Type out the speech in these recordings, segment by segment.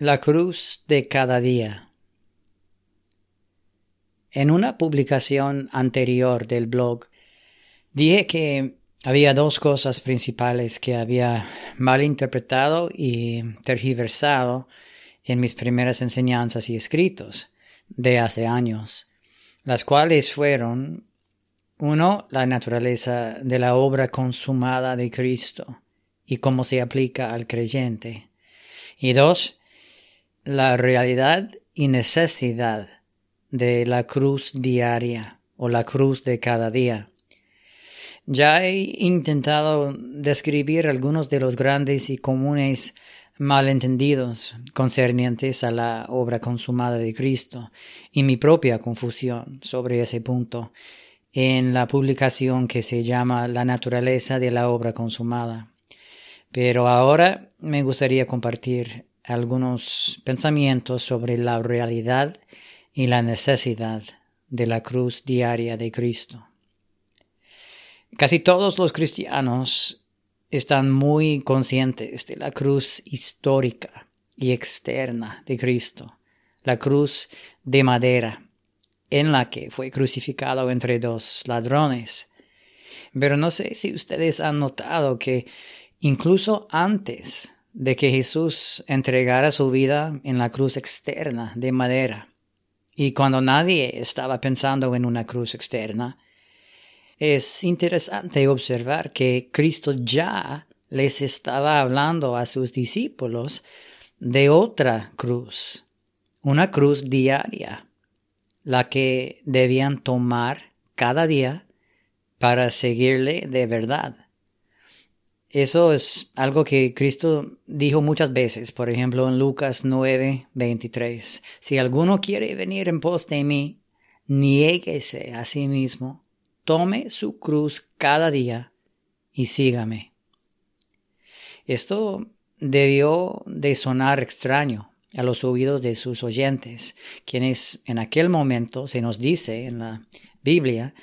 La cruz de cada día. En una publicación anterior del blog, dije que había dos cosas principales que había malinterpretado y tergiversado en mis primeras enseñanzas y escritos de hace años, las cuales fueron, uno, la naturaleza de la obra consumada de Cristo y cómo se aplica al creyente, y dos, la realidad y necesidad de la cruz diaria o la cruz de cada día. Ya he intentado describir algunos de los grandes y comunes malentendidos concernientes a la obra consumada de Cristo y mi propia confusión sobre ese punto en la publicación que se llama La naturaleza de la obra consumada. Pero ahora me gustaría compartir algunos pensamientos sobre la realidad y la necesidad de la cruz diaria de Cristo. Casi todos los cristianos están muy conscientes de la cruz histórica y externa de Cristo, la cruz de madera en la que fue crucificado entre dos ladrones. Pero no sé si ustedes han notado que incluso antes de que Jesús entregara su vida en la cruz externa de madera. Y cuando nadie estaba pensando en una cruz externa, es interesante observar que Cristo ya les estaba hablando a sus discípulos de otra cruz, una cruz diaria, la que debían tomar cada día para seguirle de verdad. Eso es algo que Cristo dijo muchas veces, por ejemplo en Lucas 9, 23. Si alguno quiere venir en pos de mí, niéguese a sí mismo, tome su cruz cada día y sígame. Esto debió de sonar extraño a los oídos de sus oyentes, quienes en aquel momento, se nos dice en la Biblia,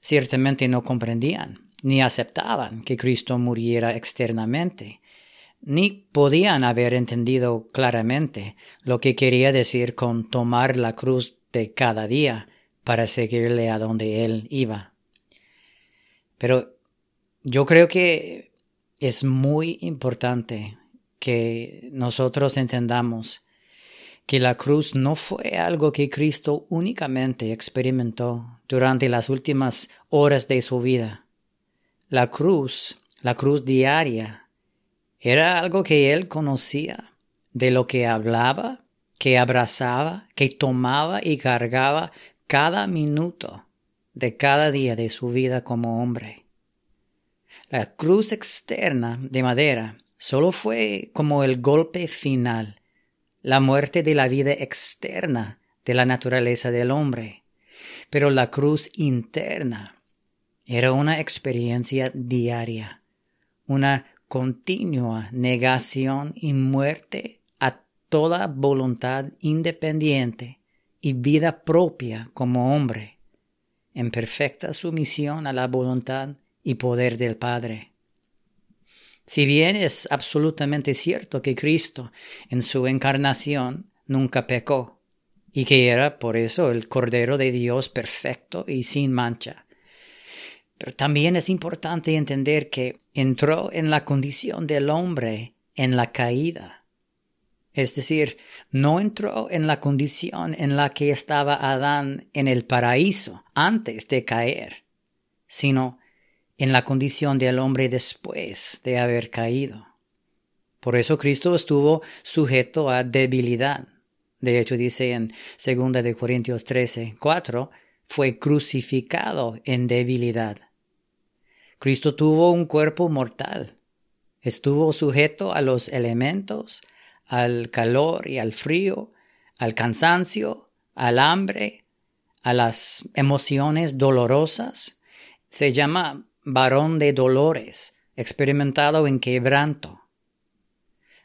ciertamente no comprendían ni aceptaban que Cristo muriera externamente, ni podían haber entendido claramente lo que quería decir con tomar la cruz de cada día para seguirle a donde él iba. Pero yo creo que es muy importante que nosotros entendamos que la cruz no fue algo que Cristo únicamente experimentó durante las últimas horas de su vida. La cruz, la cruz diaria, era algo que él conocía, de lo que hablaba, que abrazaba, que tomaba y cargaba cada minuto de cada día de su vida como hombre. La cruz externa de madera solo fue como el golpe final, la muerte de la vida externa de la naturaleza del hombre. Pero la cruz interna era una experiencia diaria, una continua negación y muerte a toda voluntad independiente y vida propia como hombre, en perfecta sumisión a la voluntad y poder del Padre. Si bien es absolutamente cierto que Cristo en su encarnación nunca pecó, y que era por eso el Cordero de Dios perfecto y sin mancha, pero también es importante entender que entró en la condición del hombre en la caída. Es decir, no entró en la condición en la que estaba Adán en el paraíso antes de caer, sino en la condición del hombre después de haber caído. Por eso Cristo estuvo sujeto a debilidad. De hecho, dice en 2 de Corintios 13, 4, fue crucificado en debilidad. Cristo tuvo un cuerpo mortal. Estuvo sujeto a los elementos, al calor y al frío, al cansancio, al hambre, a las emociones dolorosas. Se llama varón de dolores, experimentado en quebranto.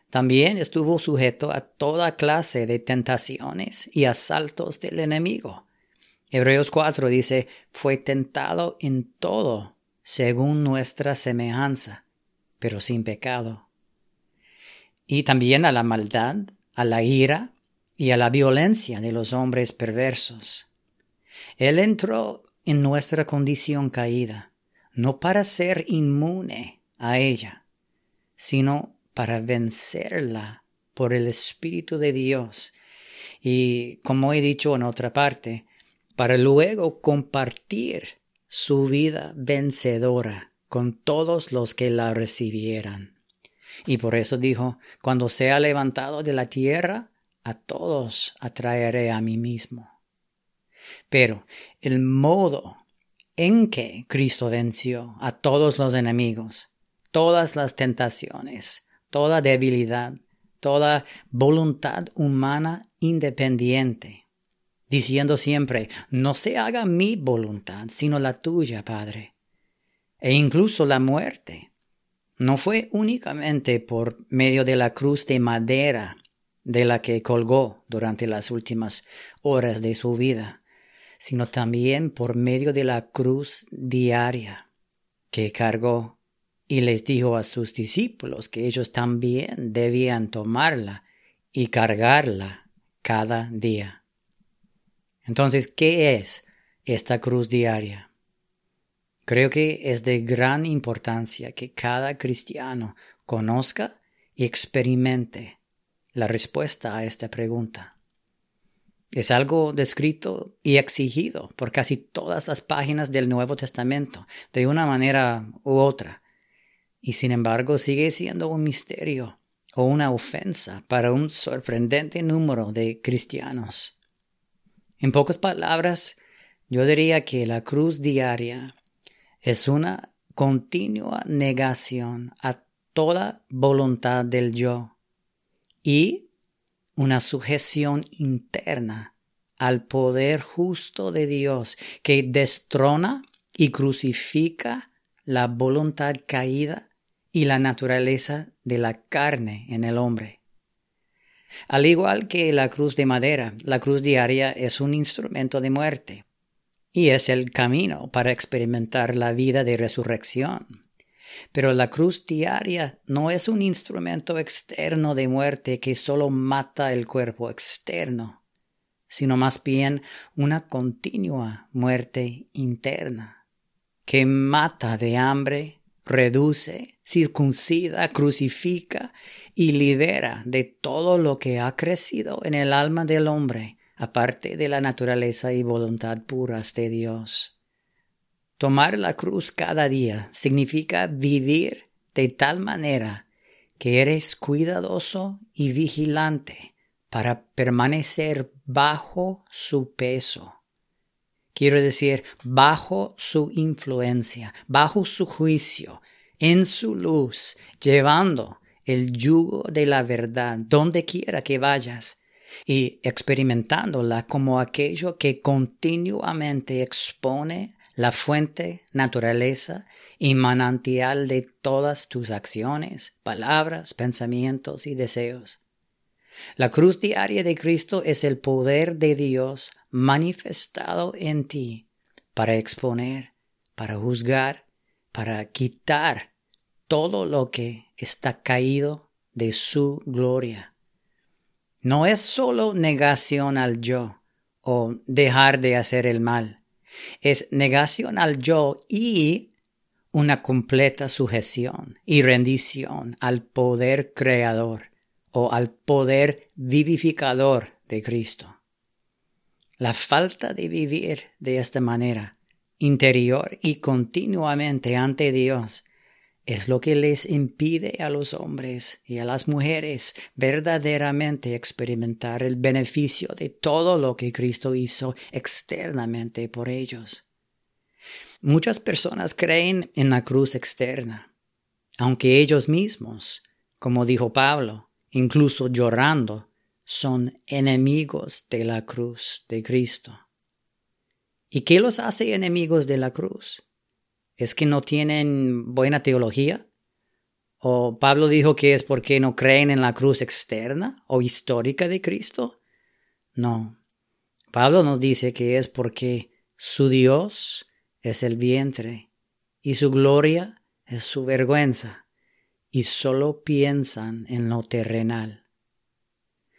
También estuvo sujeto a toda clase de tentaciones y asaltos del enemigo. Hebreos 4 dice, fue tentado en todo, según nuestra semejanza, pero sin pecado. Y también a la maldad, a la ira y a la violencia de los hombres perversos. Él entró en nuestra condición caída, no para ser inmune a ella, sino para vencerla por el Espíritu de Dios y, como he dicho en otra parte, para luego compartir su vida vencedora con todos los que la recibieran. Y por eso dijo, cuando sea levantado de la tierra, a todos atraeré a mí mismo. Pero el modo en que Cristo venció a todos los enemigos, todas las tentaciones, toda debilidad, toda voluntad humana independiente, diciendo siempre, no se haga mi voluntad, sino la tuya, Padre. E incluso la muerte no fue únicamente por medio de la cruz de madera de la que colgó durante las últimas horas de su vida, sino también por medio de la cruz diaria que cargó y les dijo a sus discípulos que ellos también debían tomarla y cargarla cada día. Entonces, ¿qué es esta cruz diaria? Creo que es de gran importancia que cada cristiano conozca y experimente la respuesta a esta pregunta. Es algo descrito y exigido por casi todas las páginas del Nuevo Testamento, de una manera u otra, y sin embargo sigue siendo un misterio o una ofensa para un sorprendente número de cristianos. En pocas palabras, yo diría que la cruz diaria es una continua negación a toda voluntad del yo y una sujeción interna al poder justo de Dios que destrona y crucifica la voluntad caída y la naturaleza de la carne en el hombre. Al igual que la cruz de madera, la cruz diaria es un instrumento de muerte y es el camino para experimentar la vida de resurrección. Pero la cruz diaria no es un instrumento externo de muerte que solo mata el cuerpo externo, sino más bien una continua muerte interna, que mata de hambre, reduce, circuncida, crucifica y libera de todo lo que ha crecido en el alma del hombre, aparte de la naturaleza y voluntad puras de Dios. Tomar la cruz cada día significa vivir de tal manera que eres cuidadoso y vigilante para permanecer bajo su peso. Quiero decir, bajo su influencia, bajo su juicio, en su luz, llevando el yugo de la verdad donde quiera que vayas y experimentándola como aquello que continuamente expone la fuente, naturaleza y manantial de todas tus acciones, palabras, pensamientos y deseos. La cruz diaria de Cristo es el poder de Dios manifestado en ti para exponer, para juzgar, para quitar todo lo que está caído de su gloria. No es solo negación al yo o dejar de hacer el mal es negación al yo y una completa sujeción y rendición al poder creador o al poder vivificador de Cristo. La falta de vivir de esta manera, interior y continuamente ante Dios, es lo que les impide a los hombres y a las mujeres verdaderamente experimentar el beneficio de todo lo que Cristo hizo externamente por ellos. Muchas personas creen en la cruz externa, aunque ellos mismos, como dijo Pablo, incluso llorando, son enemigos de la cruz de Cristo. ¿Y qué los hace enemigos de la cruz? ¿Es que no tienen buena teología? ¿O Pablo dijo que es porque no creen en la cruz externa o histórica de Cristo? No. Pablo nos dice que es porque su Dios es el vientre y su gloria es su vergüenza y solo piensan en lo terrenal.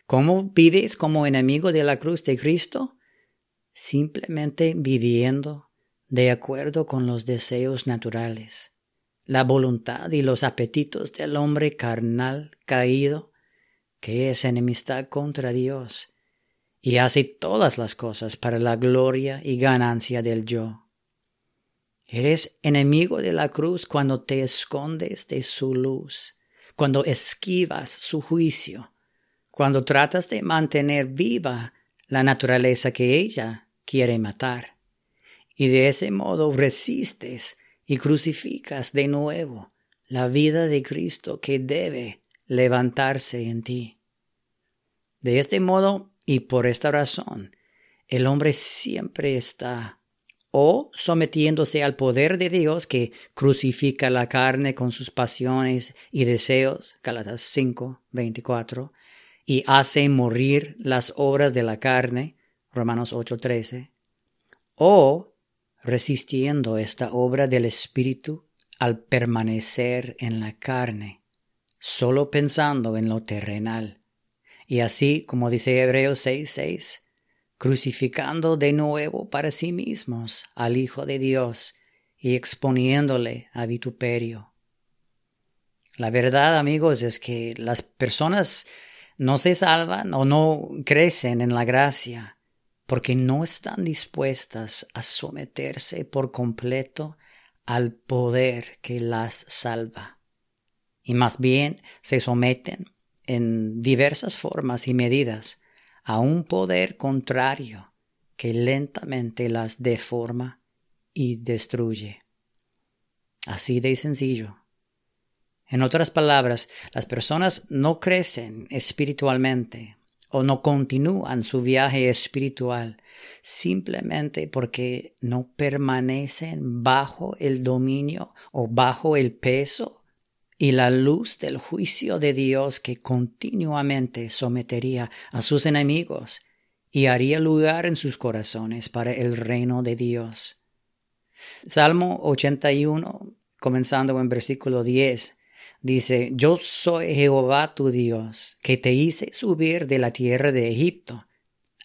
¿Cómo vives como enemigo de la cruz de Cristo? Simplemente viviendo de acuerdo con los deseos naturales, la voluntad y los apetitos del hombre carnal caído, que es enemistad contra Dios, y hace todas las cosas para la gloria y ganancia del yo. Eres enemigo de la cruz cuando te escondes de su luz, cuando esquivas su juicio, cuando tratas de mantener viva la naturaleza que ella quiere matar. Y de ese modo resistes y crucificas de nuevo la vida de Cristo que debe levantarse en ti. De este modo y por esta razón, el hombre siempre está o sometiéndose al poder de Dios que crucifica la carne con sus pasiones y deseos, Galatas 5, 24, y hace morir las obras de la carne, Romanos 8, 13, o resistiendo esta obra del Espíritu al permanecer en la carne, solo pensando en lo terrenal. Y así, como dice Hebreos 6:6, crucificando de nuevo para sí mismos al Hijo de Dios y exponiéndole a vituperio. La verdad, amigos, es que las personas no se salvan o no crecen en la gracia porque no están dispuestas a someterse por completo al poder que las salva. Y más bien se someten en diversas formas y medidas a un poder contrario que lentamente las deforma y destruye. Así de sencillo. En otras palabras, las personas no crecen espiritualmente o no continúan su viaje espiritual simplemente porque no permanecen bajo el dominio o bajo el peso y la luz del juicio de Dios que continuamente sometería a sus enemigos y haría lugar en sus corazones para el reino de Dios. Salmo 81, comenzando en versículo 10, dice, Yo soy Jehová tu Dios, que te hice subir de la tierra de Egipto.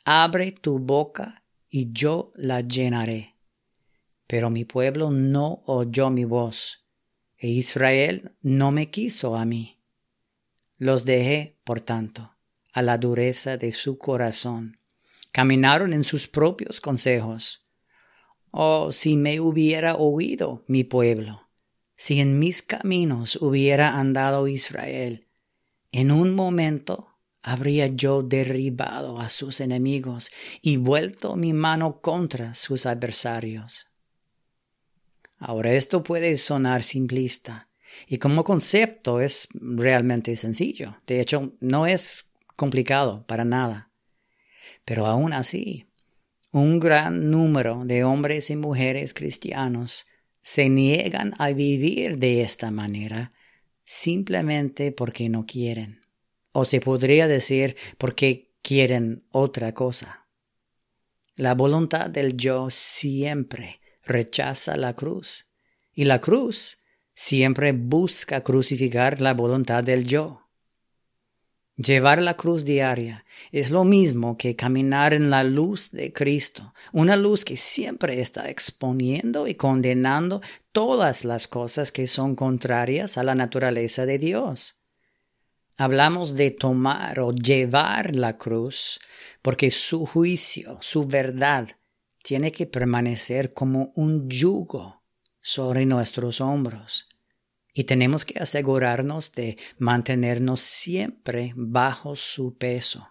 Abre tu boca y yo la llenaré. Pero mi pueblo no oyó mi voz e Israel no me quiso a mí. Los dejé, por tanto, a la dureza de su corazón. Caminaron en sus propios consejos. Oh, si me hubiera oído mi pueblo, si en mis caminos hubiera andado Israel, en un momento habría yo derribado a sus enemigos y vuelto mi mano contra sus adversarios. Ahora esto puede sonar simplista y como concepto es realmente sencillo. De hecho, no es complicado para nada. Pero aún así, un gran número de hombres y mujeres cristianos se niegan a vivir de esta manera simplemente porque no quieren. O se podría decir porque quieren otra cosa. La voluntad del yo siempre rechaza la cruz. Y la cruz siempre busca crucificar la voluntad del yo. Llevar la cruz diaria es lo mismo que caminar en la luz de Cristo, una luz que siempre está exponiendo y condenando todas las cosas que son contrarias a la naturaleza de Dios. Hablamos de tomar o llevar la cruz porque su juicio, su verdad, tiene que permanecer como un yugo sobre nuestros hombros y tenemos que asegurarnos de mantenernos siempre bajo su peso.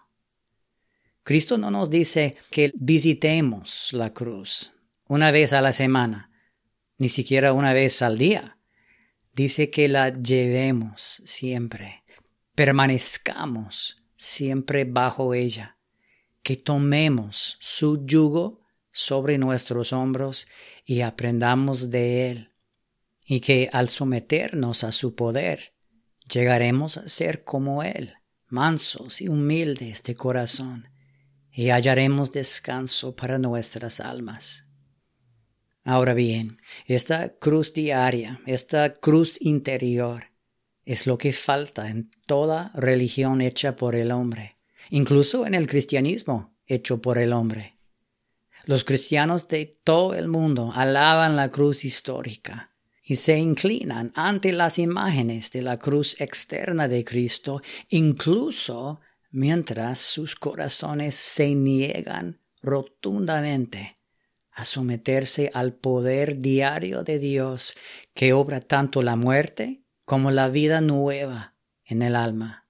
Cristo no nos dice que visitemos la cruz una vez a la semana, ni siquiera una vez al día. Dice que la llevemos siempre, permanezcamos siempre bajo ella, que tomemos su yugo sobre nuestros hombros y aprendamos de Él, y que al someternos a su poder, llegaremos a ser como Él, mansos y humildes de corazón, y hallaremos descanso para nuestras almas. Ahora bien, esta cruz diaria, esta cruz interior, es lo que falta en toda religión hecha por el hombre incluso en el cristianismo hecho por el hombre. Los cristianos de todo el mundo alaban la cruz histórica y se inclinan ante las imágenes de la cruz externa de Cristo, incluso mientras sus corazones se niegan rotundamente a someterse al poder diario de Dios que obra tanto la muerte como la vida nueva en el alma.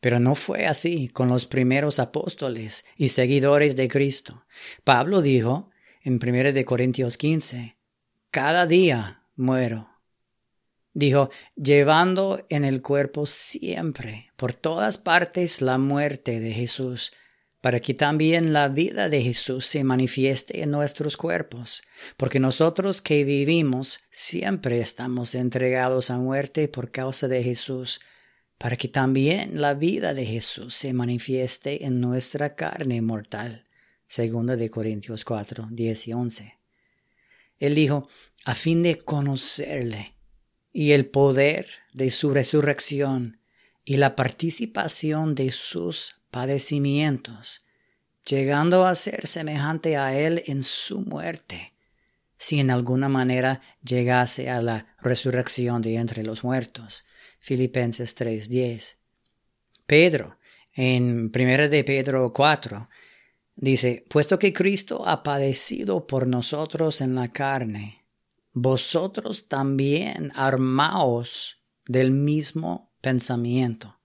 Pero no fue así con los primeros apóstoles y seguidores de Cristo. Pablo dijo en 1 Corintios 15, cada día muero. Dijo, llevando en el cuerpo siempre, por todas partes, la muerte de Jesús, para que también la vida de Jesús se manifieste en nuestros cuerpos, porque nosotros que vivimos siempre estamos entregados a muerte por causa de Jesús, para que también la vida de Jesús se manifieste en nuestra carne mortal. Segundo de Corintios 4, 10 y 11. Él dijo, a fin de conocerle y el poder de su resurrección y la participación de sus padecimientos, llegando a ser semejante a Él en su muerte, si en alguna manera llegase a la resurrección de entre los muertos. Filipenses 3:10. Pedro, en 1 de Pedro 4, dice, puesto que Cristo ha padecido por nosotros en la carne, vosotros también armaos del mismo pensamiento.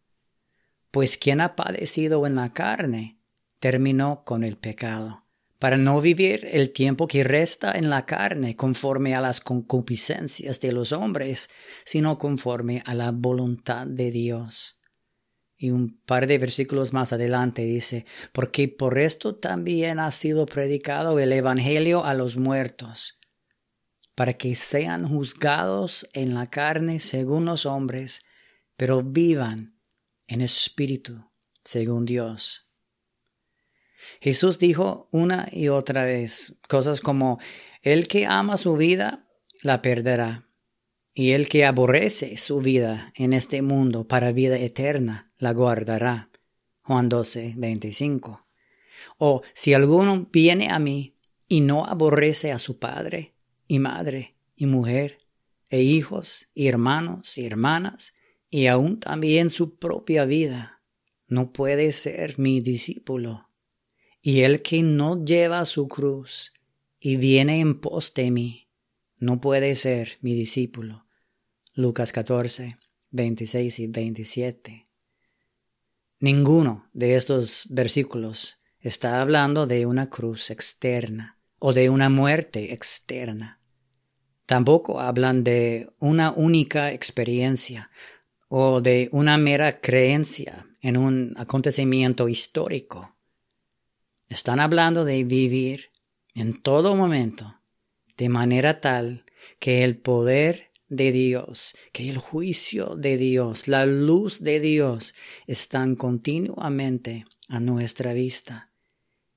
Pues quien ha padecido en la carne, terminó con el pecado, para no vivir el tiempo que resta en la carne conforme a las concupiscencias de los hombres, sino conforme a la voluntad de Dios. Y un par de versículos más adelante dice, porque por esto también ha sido predicado el Evangelio a los muertos, para que sean juzgados en la carne según los hombres, pero vivan en espíritu según Dios. Jesús dijo una y otra vez cosas como, el que ama su vida, la perderá, y el que aborrece su vida en este mundo para vida eterna, la guardará. Juan 12, 25. O si alguno viene a mí y no aborrece a su padre, y madre, y mujer, e hijos, y hermanos, y hermanas, y aún también su propia vida, no puede ser mi discípulo. Y el que no lleva su cruz y viene en pos de mí, no puede ser mi discípulo. Lucas 14, 26 y 27. Ninguno de estos versículos está hablando de una cruz externa o de una muerte externa. Tampoco hablan de una única experiencia o de una mera creencia en un acontecimiento histórico. Están hablando de vivir en todo momento de manera tal que el poder de Dios, que el juicio de Dios, la luz de Dios están continuamente a nuestra vista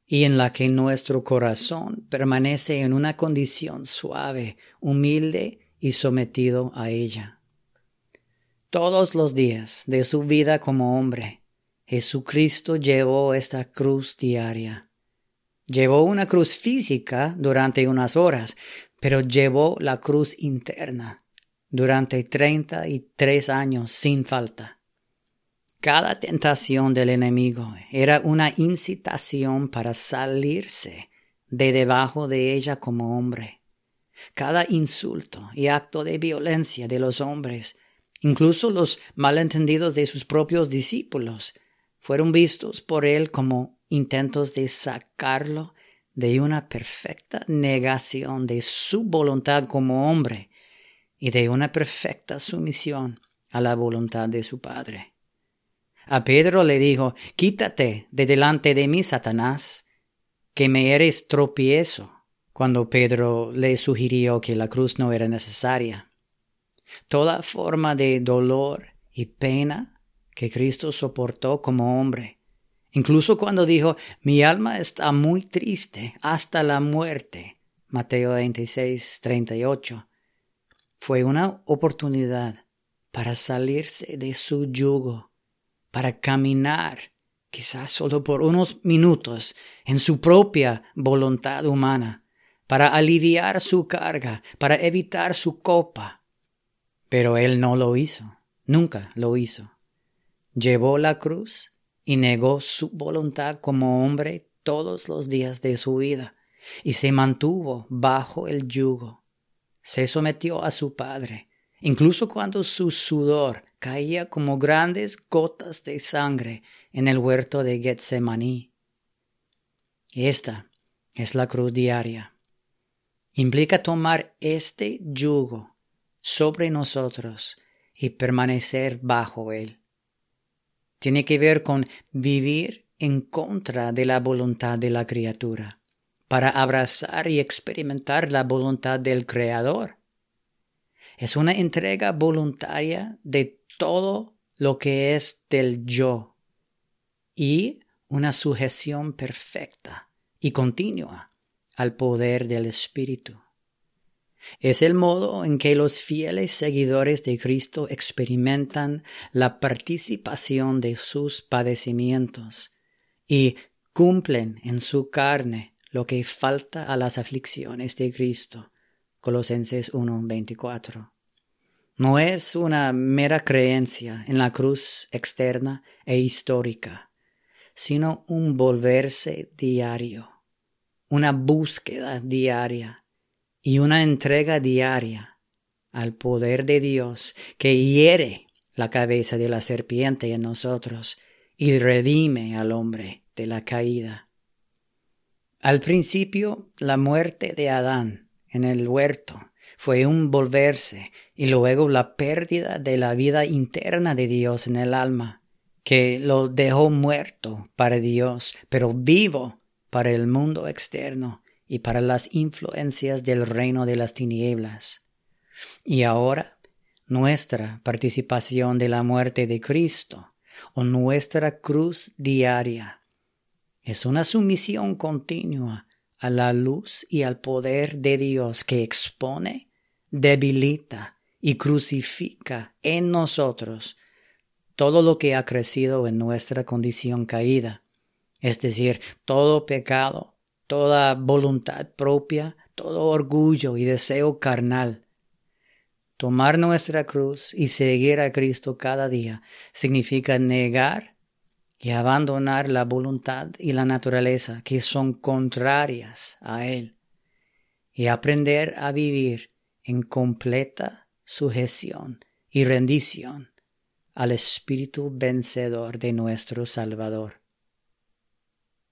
y en la que nuestro corazón permanece en una condición suave, humilde y sometido a ella. Todos los días de su vida como hombre, Jesucristo llevó esta cruz diaria. Llevó una cruz física durante unas horas, pero llevó la cruz interna durante treinta y tres años sin falta. Cada tentación del enemigo era una incitación para salirse de debajo de ella como hombre. Cada insulto y acto de violencia de los hombres, incluso los malentendidos de sus propios discípulos, fueron vistos por él como intentos de sacarlo de una perfecta negación de su voluntad como hombre y de una perfecta sumisión a la voluntad de su Padre. A Pedro le dijo, Quítate de delante de mí, Satanás, que me eres tropiezo, cuando Pedro le sugirió que la cruz no era necesaria. Toda forma de dolor y pena que Cristo soportó como hombre, incluso cuando dijo, mi alma está muy triste hasta la muerte, Mateo 26, 38, fue una oportunidad para salirse de su yugo para caminar quizás solo por unos minutos, en su propia voluntad humana, para aliviar su carga, para evitar su copa. Pero él no lo hizo, nunca lo hizo. Llevó la cruz y negó su voluntad como hombre todos los días de su vida, y se mantuvo bajo el yugo. Se sometió a su Padre, incluso cuando su sudor caía como grandes gotas de sangre en el huerto de Getsemaní. Esta es la cruz diaria implica tomar este yugo sobre nosotros y permanecer bajo él. Tiene que ver con vivir en contra de la voluntad de la criatura, para abrazar y experimentar la voluntad del Creador. Es una entrega voluntaria de todo lo que es del yo y una sujeción perfecta y continua al poder del Espíritu. Es el modo en que los fieles seguidores de Cristo experimentan la participación de sus padecimientos y cumplen en su carne lo que falta a las aflicciones de Cristo. Colosenses 1:24. No es una mera creencia en la cruz externa e histórica, sino un volverse diario una búsqueda diaria y una entrega diaria al poder de Dios que hiere la cabeza de la serpiente en nosotros y redime al hombre de la caída. Al principio, la muerte de Adán en el huerto fue un volverse y luego la pérdida de la vida interna de Dios en el alma, que lo dejó muerto para Dios, pero vivo para el mundo externo y para las influencias del reino de las tinieblas. Y ahora, nuestra participación de la muerte de Cristo o nuestra cruz diaria es una sumisión continua a la luz y al poder de Dios que expone, debilita y crucifica en nosotros todo lo que ha crecido en nuestra condición caída es decir, todo pecado, toda voluntad propia, todo orgullo y deseo carnal. Tomar nuestra cruz y seguir a Cristo cada día significa negar y abandonar la voluntad y la naturaleza que son contrarias a Él y aprender a vivir en completa sujeción y rendición al Espíritu vencedor de nuestro Salvador.